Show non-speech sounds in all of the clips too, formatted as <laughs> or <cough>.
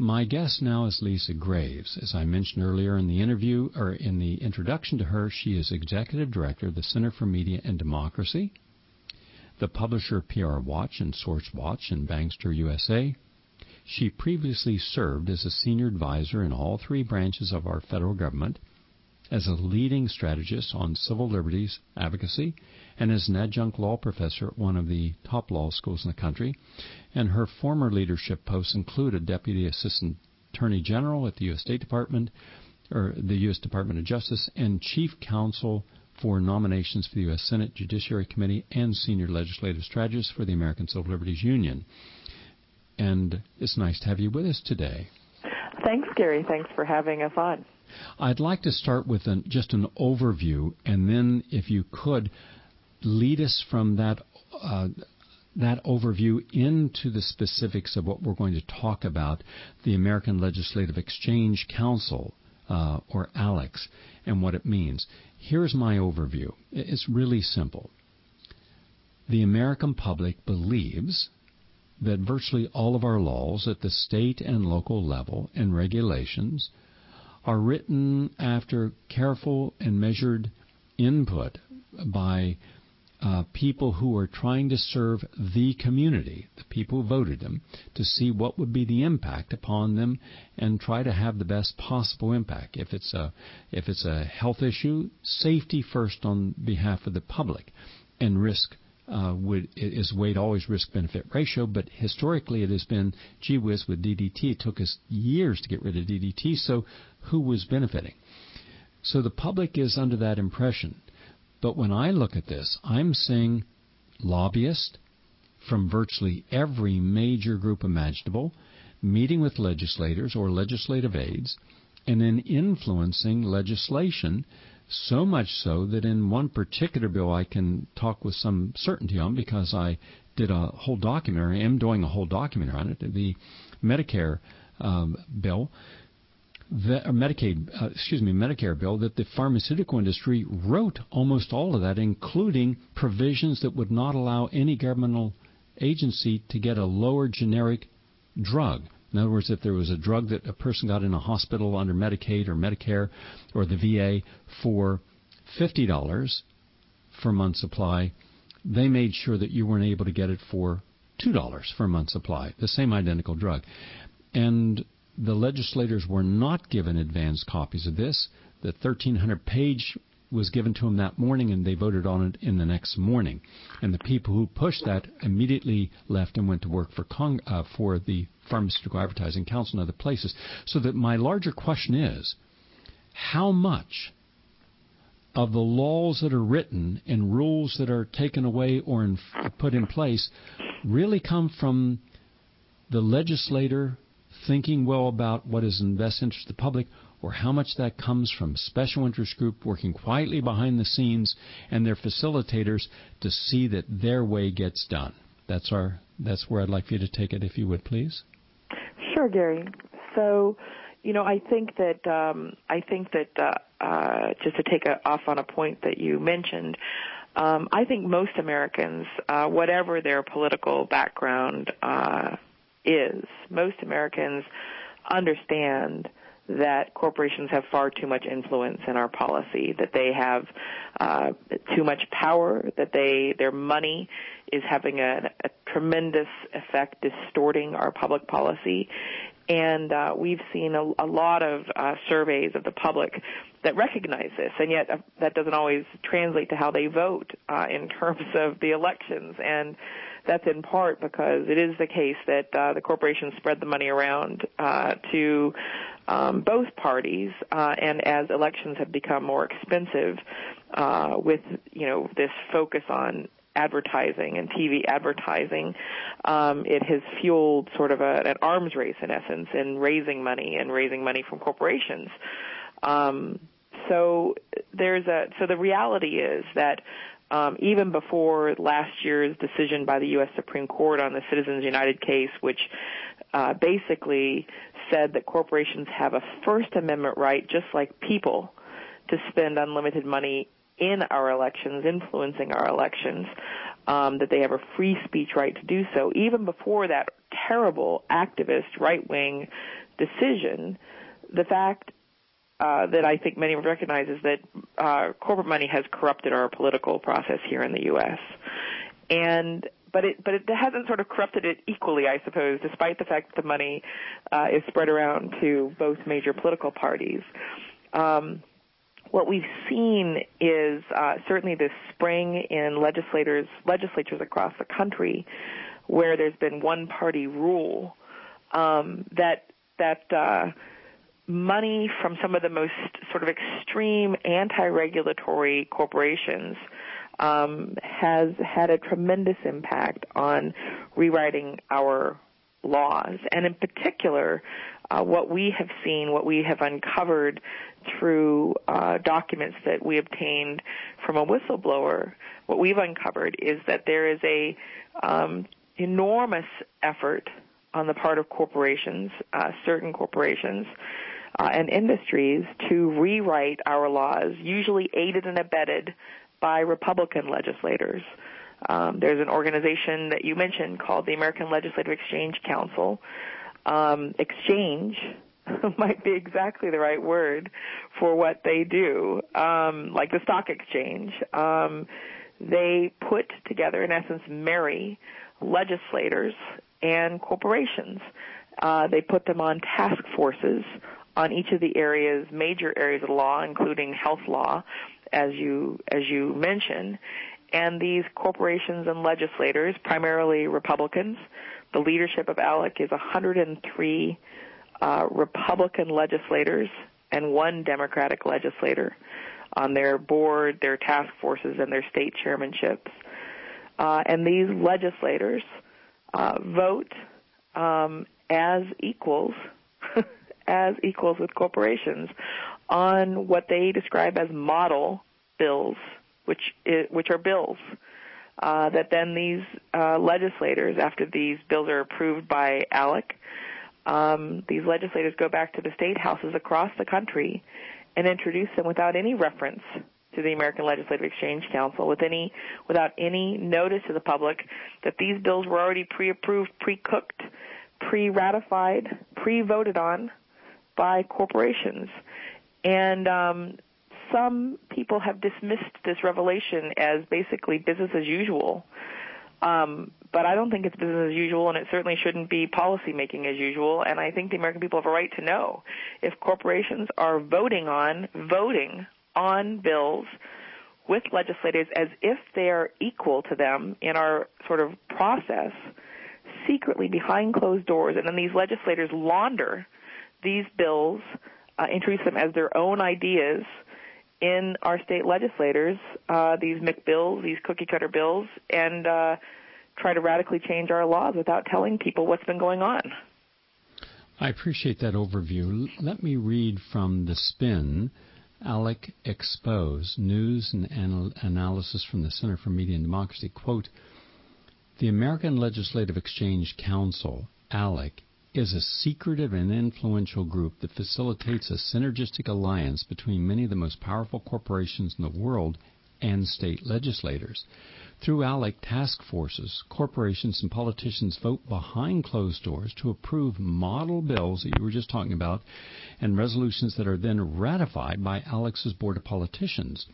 My guest now is Lisa Graves. As I mentioned earlier in the interview or in the introduction to her, she is executive director of the Center for Media and Democracy, the publisher PR Watch and SourceWatch in Bankster USA. She previously served as a senior advisor in all three branches of our federal government, as a leading strategist on civil liberties advocacy, and as an adjunct law professor at one of the top law schools in the country and her former leadership posts include a Deputy Assistant Attorney General at the U.S. State Department, or the U.S. Department of Justice, and Chief Counsel for nominations for the U.S. Senate Judiciary Committee and Senior Legislative Strategist for the American Civil Liberties Union. And it's nice to have you with us today. Thanks, Gary. Thanks for having us on. I'd like to start with an, just an overview, and then, if you could, lead us from that uh, that overview into the specifics of what we're going to talk about the American Legislative Exchange Council, uh, or ALEC, and what it means. Here's my overview. It's really simple. The American public believes that virtually all of our laws at the state and local level and regulations are written after careful and measured input by uh, people who are trying to serve the community, the people who voted them, to see what would be the impact upon them and try to have the best possible impact. If it's a if it's a health issue, safety first on behalf of the public, and risk. Uh, would is weighed always risk benefit ratio, but historically it has been gee whiz with DDT. It took us years to get rid of DDT, so who was benefiting? So the public is under that impression but when I look at this, I'm seeing lobbyists from virtually every major group imaginable meeting with legislators or legislative aides and then influencing legislation so much so that in one particular bill I can talk with some certainty on because I did a whole documentary, am doing a whole documentary on it, the Medicare um, bill the, Medicaid, uh, excuse me, Medicare bill that the pharmaceutical industry wrote almost all of that, including provisions that would not allow any governmental agency to get a lower generic drug. In other words, if there was a drug that a person got in a hospital under Medicaid or Medicare or the VA for $50 for a month supply, they made sure that you weren't able to get it for $2 for a month supply, the same identical drug. And the legislators were not given advance copies of this. The 1,300 page was given to them that morning, and they voted on it in the next morning. And the people who pushed that immediately left and went to work for Cong- uh, for the Pharmaceutical Advertising Council and other places. So that my larger question is, how much of the laws that are written and rules that are taken away or in, put in place really come from the legislator thinking well about what is in the best interest of the public, or how much that comes from special interest group working quietly behind the scenes and their facilitators to see that their way gets done. That's our that's where I'd like for you to take it, if you would, please. Sure, Gary. So, you know, I think that um, I think that uh, uh, just to take a, off on a point that you mentioned. Um, I think most Americans, uh, whatever their political background, uh, is. Most Americans understand that corporations have far too much influence in our policy, that they have uh, too much power, that they their money is having a, a tremendous effect distorting our public policy. And uh, we've seen a, a lot of uh, surveys of the public that recognize this, and yet uh, that doesn't always translate to how they vote uh, in terms of the elections. And that's in part because it is the case that uh, the corporations spread the money around uh, to um, both parties, uh, and as elections have become more expensive, uh, with you know this focus on advertising and TV advertising, um, it has fueled sort of a, an arms race in essence in raising money and raising money from corporations. Um, so there's a so the reality is that um, even before last year's decision by the U.S. Supreme Court on the Citizens United case, which uh, basically said that corporations have a First Amendment right, just like people, to spend unlimited money in our elections, influencing our elections, um, that they have a free speech right to do so. Even before that terrible activist right wing decision, the fact uh, that I think many recognize is that uh, corporate money has corrupted our political process here in the U.S. And but it but it hasn't sort of corrupted it equally, I suppose, despite the fact that the money uh, is spread around to both major political parties. Um, what we've seen is uh, certainly this spring in legislators legislatures across the country, where there's been one party rule um, that that uh, money from some of the most sort of extreme anti-regulatory corporations um, has had a tremendous impact on rewriting our laws, and in particular, uh, what we have seen, what we have uncovered through uh, documents that we obtained from a whistleblower, what we've uncovered is that there is a um, enormous effort on the part of corporations, uh, certain corporations, uh, and industries to rewrite our laws, usually aided and abetted by Republican legislators. Um, there's an organization that you mentioned called the American Legislative Exchange Council. Um, exchange <laughs> might be exactly the right word for what they do, um, like the stock exchange. Um, they put together, in essence, marry legislators and corporations. Uh, they put them on task forces on each of the areas, major areas of law, including health law, as you as you mentioned, and these corporations and legislators, primarily Republicans, the leadership of ALEC is 103 uh, Republican legislators and one Democratic legislator on their board, their task forces, and their state chairmanships. Uh, and these legislators uh, vote um, as equals, as equals with corporations on what they describe as model bills, which which are bills uh, that then these uh, legislators, after these bills are approved by ALEC, um, these legislators go back to the state houses across the country and introduce them without any reference to the American Legislative Exchange Council, with any without any notice to the public that these bills were already pre-approved, pre-cooked, pre-ratified, pre-voted on by corporations. And um, some people have dismissed this revelation as basically business as usual. Um, but I don't think it's business as usual, and it certainly shouldn't be policy making as usual. And I think the American people have a right to know if corporations are voting on voting on bills with legislators as if they are equal to them in our sort of process, secretly behind closed doors, and then these legislators launder these bills, uh, introduce them as their own ideas in our state legislators, uh, these McBills, these cookie cutter bills, and uh, try to radically change our laws without telling people what's been going on. I appreciate that overview. Let me read from The Spin. ALEC Expose, news and anal- analysis from the Center for Media and Democracy. Quote, the American Legislative Exchange Council, ALEC, is a secretive and influential group that facilitates a synergistic alliance between many of the most powerful corporations in the world and state legislators. Through ALEC task forces, corporations and politicians vote behind closed doors to approve model bills that you were just talking about and resolutions that are then ratified by ALEC's Board of Politicians.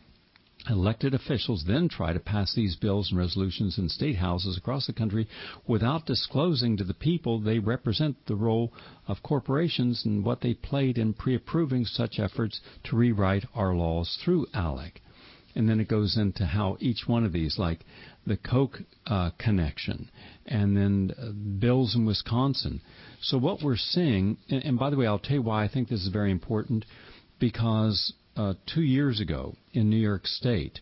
Elected officials then try to pass these bills and resolutions in state houses across the country without disclosing to the people they represent the role of corporations and what they played in pre-approving such efforts to rewrite our laws through ALEC. And then it goes into how each one of these, like the Koch uh, connection, and then uh, bills in Wisconsin. So what we're seeing, and, and by the way, I'll tell you why I think this is very important, because uh, two years ago in New York State,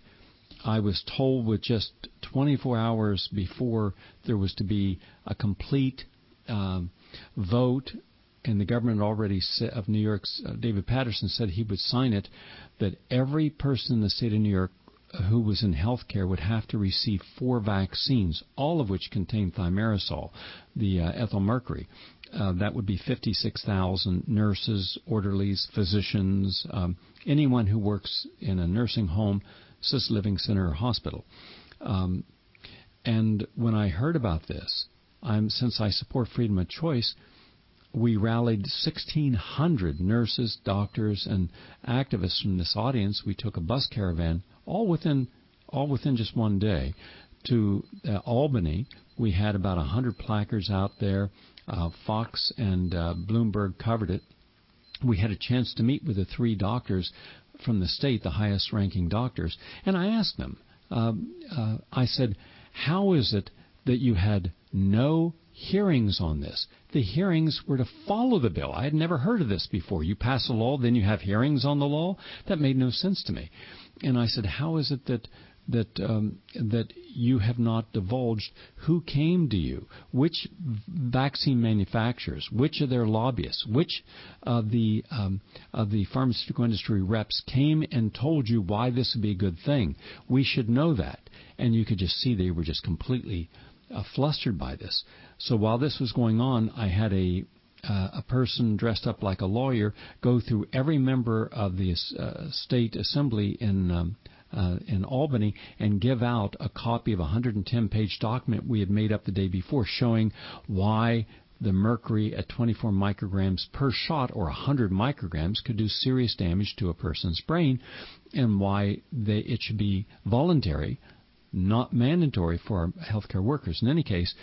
I was told with just 24 hours before there was to be a complete um, vote, and the government already of New York, uh, David Paterson said he would sign it, that every person in the state of New York who was in health care would have to receive four vaccines, all of which contain thimerosal, the uh, ethyl mercury. Uh, that would be 56,000 nurses, orderlies, physicians, um, anyone who works in a nursing home, assisted living center, or hospital. Um, and when I heard about this, I'm, since I support freedom of choice, we rallied 1,600 nurses, doctors, and activists from this audience. We took a bus caravan, all within all within just one day, to uh, Albany. We had about 100 placards out there. Uh, Fox and uh, Bloomberg covered it. We had a chance to meet with the three doctors from the state, the highest ranking doctors, and I asked them, um, uh, I said, How is it that you had no hearings on this? The hearings were to follow the bill. I had never heard of this before. You pass a law, then you have hearings on the law? That made no sense to me. And I said, How is it that that um, that you have not divulged who came to you, which vaccine manufacturers, which of their lobbyists, which of the um, of the pharmaceutical industry reps came and told you why this would be a good thing. We should know that, and you could just see they were just completely uh, flustered by this. So while this was going on, I had a uh, a person dressed up like a lawyer go through every member of the uh, state assembly in um, uh, in Albany and give out a copy of a 110 page document we had made up the day before showing why the mercury at 24 micrograms per shot or 100 micrograms could do serious damage to a person's brain and why they, it should be voluntary, not mandatory for healthcare workers. In any case,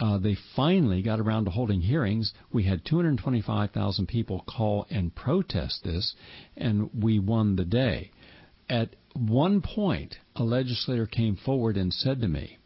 uh, they finally got around to holding hearings. We had 225,000 people call and protest this, and we won the day. At one point, a legislator came forward and said to me,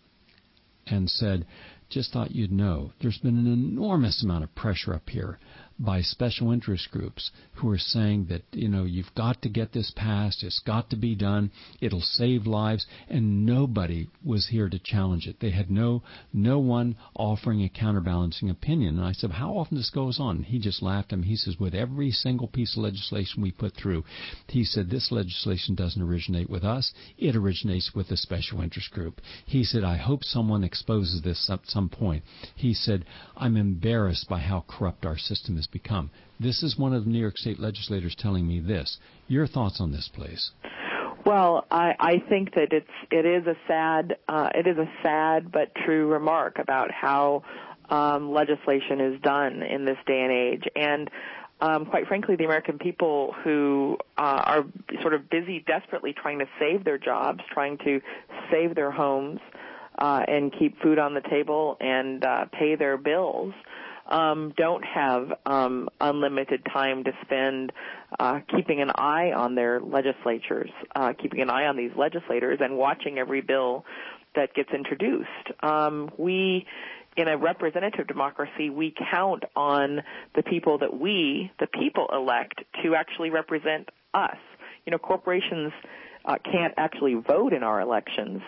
and said, just thought you'd know, there's been an enormous amount of pressure up here by special interest groups who are saying that you know you've got to get this passed it's got to be done it'll save lives and nobody was here to challenge it. They had no no one offering a counterbalancing opinion. And i said how often this goes on? And he just laughed at me. He says with every single piece of legislation we put through. He said this legislation doesn't originate with us it originates with a special interest group. He said i hope someone exposes this at some point. He said i'm embarrassed by how corrupt our system is has become. This is one of the New York State legislators telling me this. Your thoughts on this, please? Well, I, I think that it's it is a sad uh, it is a sad but true remark about how um, legislation is done in this day and age, and um, quite frankly, the American people who uh, are sort of busy, desperately trying to save their jobs, trying to save their homes, uh, and keep food on the table and uh, pay their bills um, don't have um, unlimited time to spend uh, keeping an eye on their legislatures, uh, keeping an eye on these legislators, and watching every bill that gets introduced. Um, we in a representative democracy, we count on the people that we, the people, elect to actually represent us. You know, corporations uh, can't actually vote in our elections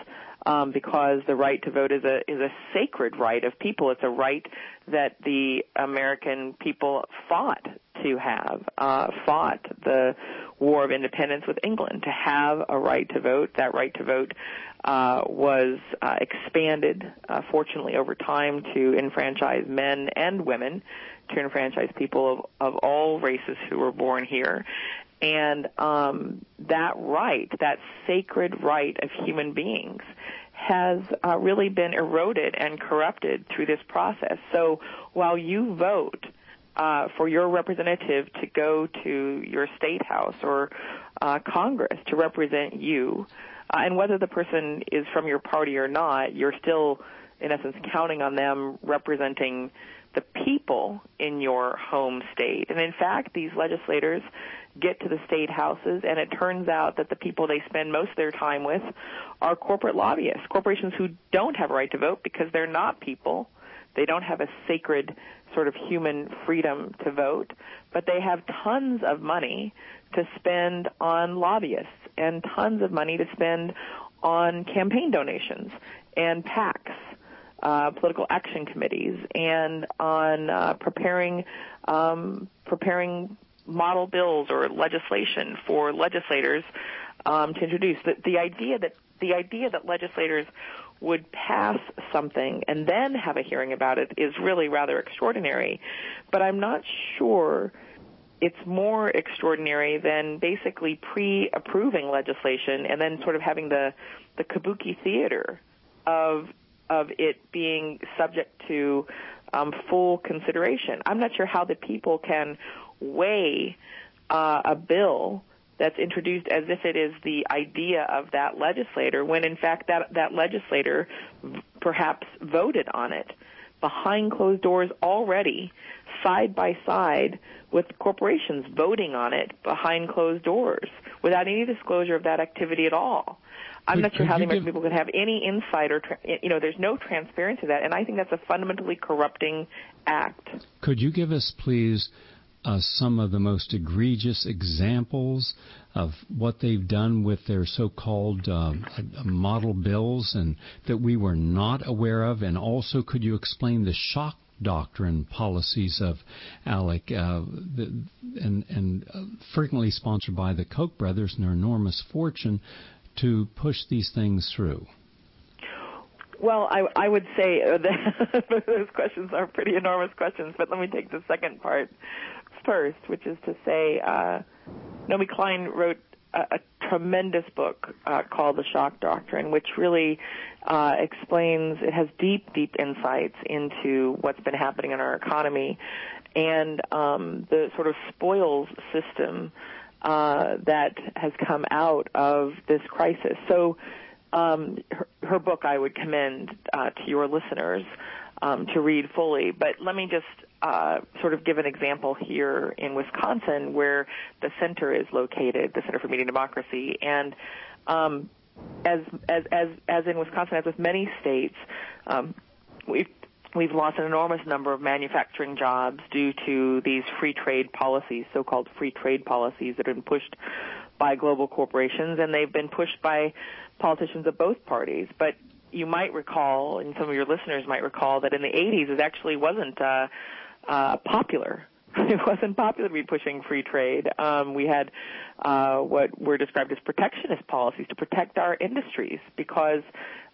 um, because the right to vote is a is a sacred right of people. It's a right that the American people fought to have, uh, fought the War of Independence with England to have a right to vote. That right to vote uh, was uh, expanded, uh, fortunately, over time to enfranchise men and women, to enfranchise people of, of all races who were born here. And um, that right, that sacred right of human beings, has uh, really been eroded and corrupted through this process. So while you vote uh, for your representative to go to your state house or uh, Congress to represent you, uh, and whether the person is from your party or not, you're still, in essence, counting on them representing the people in your home state. And in fact, these legislators get to the state houses, and it turns out that the people they spend most of their time with are corporate lobbyists, corporations who don't have a right to vote because they're not people. They don't have a sacred sort of human freedom to vote, but they have tons of money to spend on lobbyists and tons of money to spend on campaign donations and PACs. Uh, political action committees and on uh, preparing um, preparing model bills or legislation for legislators um, to introduce. The, the idea that the idea that legislators would pass something and then have a hearing about it is really rather extraordinary. But I'm not sure it's more extraordinary than basically pre-approving legislation and then sort of having the the kabuki theater of of it being subject to um, full consideration. I'm not sure how the people can weigh uh, a bill that's introduced as if it is the idea of that legislator when in fact that that legislator v- perhaps voted on it behind closed doors already side by side with corporations voting on it behind closed doors without any disclosure of that activity at all. I'm Could- not sure how the American give- people could have any insight or, tra- you know, there's no transparency to that, and I think that's a fundamentally corrupting act. Could you give us, please, uh, some of the most egregious examples of what they've done with their so-called uh, uh, model bills and that we were not aware of? And also, could you explain the shock doctrine policies of ALEC, uh, the, and, and uh, frequently sponsored by the Koch brothers and their enormous fortune to push these things through? Well, I, I would say uh, that <laughs> those questions are pretty enormous questions, but let me take the second part first, which is to say, uh, Naomi Klein wrote a, a tremendous book uh, called The Shock Doctrine, which really uh, explains, it has deep, deep insights into what's been happening in our economy and um, the sort of spoils system uh, that has come out of this crisis. So, um, her, her book I would commend uh, to your listeners um, to read fully. But let me just uh, sort of give an example here in Wisconsin, where the center is located, the Center for Media and Democracy, and um, as as as as in Wisconsin, as with many states, um, we've we've lost an enormous number of manufacturing jobs due to these free trade policies, so-called free trade policies that have been pushed by global corporations, and they've been pushed by politicians of both parties. But you might recall, and some of your listeners might recall, that in the 80s it actually wasn't uh, uh, popular. <laughs> It wasn't popular to be pushing free trade. Um, we had uh, what were described as protectionist policies to protect our industries because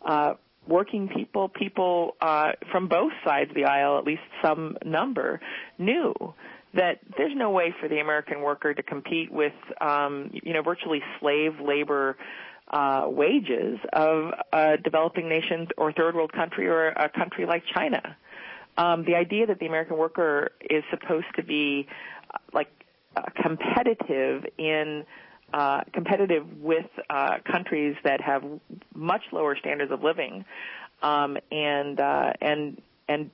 uh, working people, people uh, from both sides of the aisle, at least some number, knew that there's no way for the American worker to compete with, um, you know, virtually slave labor uh, wages of a developing nation or third world country or a country like China. Um, the idea that the American worker is supposed to be uh, like uh, competitive in uh, competitive with uh, countries that have much lower standards of living um, and uh, and and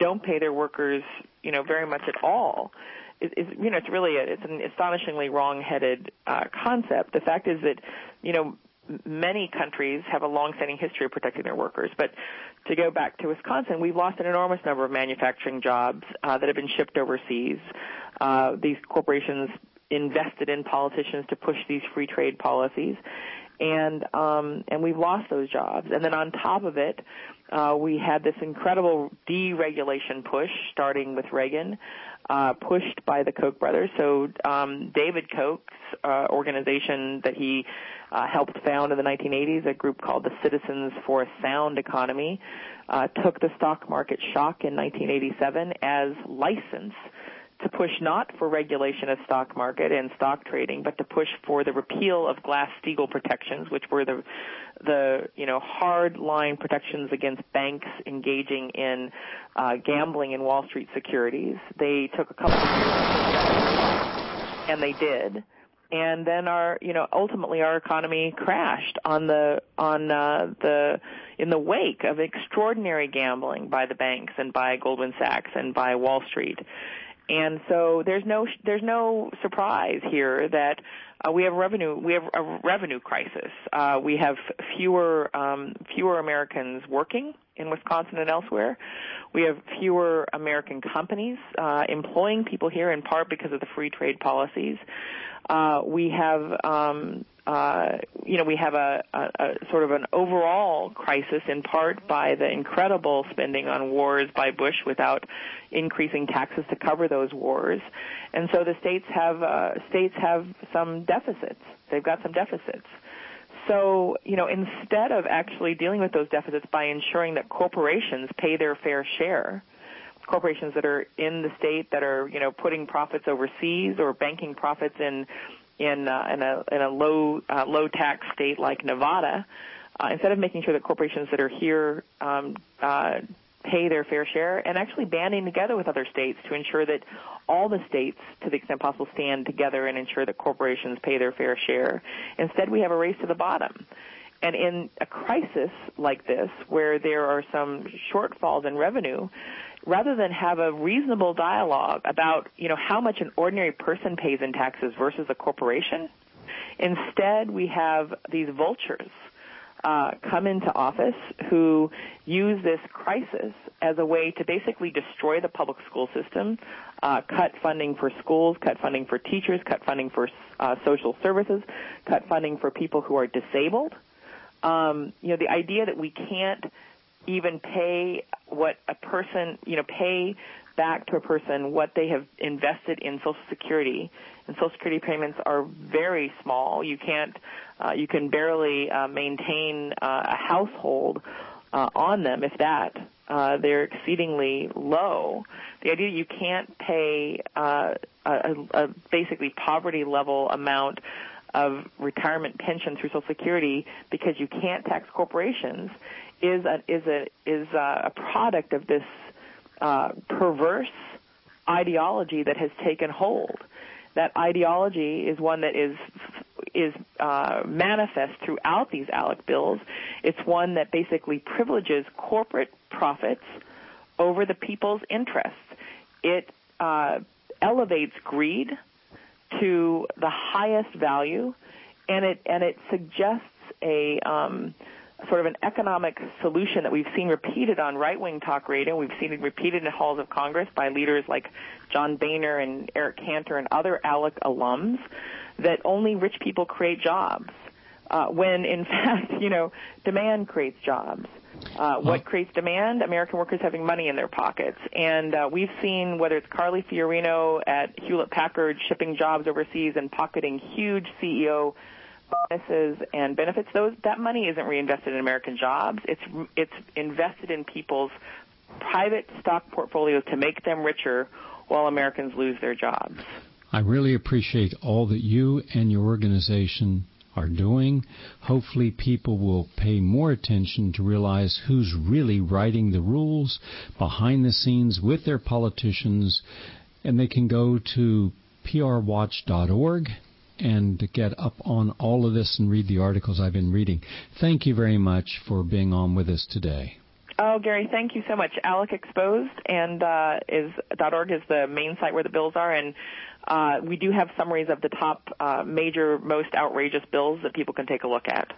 don't pay their workers, you know, very much at all. Is, is you know, it's really a, it's an astonishingly wrong-headed uh, concept. The fact is that, you know, many countries have a long-standing history of protecting their workers. But to go back to Wisconsin, we've lost an enormous number of manufacturing jobs uh, that have been shipped overseas. Uh, these corporations invested in politicians to push these free trade policies, and um, and we've lost those jobs. And then on top of it, uh, we had this incredible deregulation push, starting with Reagan, uh, pushed by the Koch brothers. So um, David Koch's uh, organization that he uh, helped found in the 1980s, a group called the Citizens for a Sound Economy, uh, took the stock market shock in 1987 as license to push not for regulation of stock market and stock trading, but to push for the repeal of Glass-Steagall protections, which were the the you know hard line protections against banks engaging in uh, gambling in Wall Street securities. They took a couple of years, and they did. And then our, you know, ultimately our economy crashed on the on uh, the in the wake of extraordinary gambling by the banks and by Goldman Sachs and by Wall Street. And so there's no there's no surprise here that uh, we have revenue we have a revenue crisis. Uh, we have fewer um, fewer Americans working in Wisconsin and elsewhere. We have fewer American companies uh, employing people here in part because of the free trade policies. Uh, we have um, uh, you know, we have a, a, a sort of an overall crisis in part by the incredible spending on wars by Bush without increasing taxes to cover those wars, and so the states have uh, states have some deficits. They've got some deficits. So, you know, instead of actually dealing with those deficits by ensuring that corporations pay their fair share, corporations that are in the state that are, you know, putting profits overseas or banking profits in in uh, in a in a low uh, low tax state like Nevada, uh, instead of making sure that corporations that are here um, uh, pay their fair share and actually banding together with other states to ensure that all the states, to the extent possible, stand together and ensure that corporations pay their fair share. Instead, we have a race to the bottom. And in a crisis like this, where there are some shortfalls in revenue, rather than have a reasonable dialogue about, you know, how much an ordinary person pays in taxes versus a corporation, instead we have these vultures uh, come into office who use this crisis as a way to basically destroy the public school system, uh, cut funding for schools, cut funding for teachers, cut funding for uh, social services, cut funding for people who are disabled. Um, you know, the idea that we can't even pay what a person, you know, pay back to a person what they have invested in Social Security. And Social Security payments are very small. You can't, uh, you can barely uh, maintain uh, a household uh, on them, if that. Uh, they're exceedingly low. The idea you can't pay uh, a, a basically poverty level amount of retirement pension through Social Security because you can't tax corporations is a is a is a product of this uh, perverse ideology that has taken hold. That ideology is one that is is uh, manifest throughout these ALEC bills. It's one that basically privileges corporate profits over the people's interests. It uh, elevates greed to the highest value, and it and it suggests a um, sort of an economic solution that we've seen repeated on right-wing talk radio. We've seen it repeated in halls of Congress by leaders like John Boehner and Eric Cantor and other ALEC alums that only rich people create jobs. Uh, when in <laughs> fact, you know, demand creates jobs. Uh, what creates demand? American workers having money in their pockets. And uh, we've seen whether it's Carly Fiorina at Hewlett Packard shipping jobs overseas and pocketing huge CEO bonuses and benefits, those that money isn't reinvested in American jobs. It's it's invested in people's private stock portfolios to make them richer while Americans lose their jobs. I really appreciate all that you and your organization are doing. Hopefully, people will pay more attention to realize who's really writing the rules behind the scenes with their politicians, and they can go to prwatch.org and get up on all of this and read the articles I've been reading. Thank you very much for being on with us today. Oh, Gary, thank you so much. ALEC Exposed and uh, is .org is the main site where the bills are, and uh, we do have summaries of the top uh, major, most outrageous bills that people can take a look at.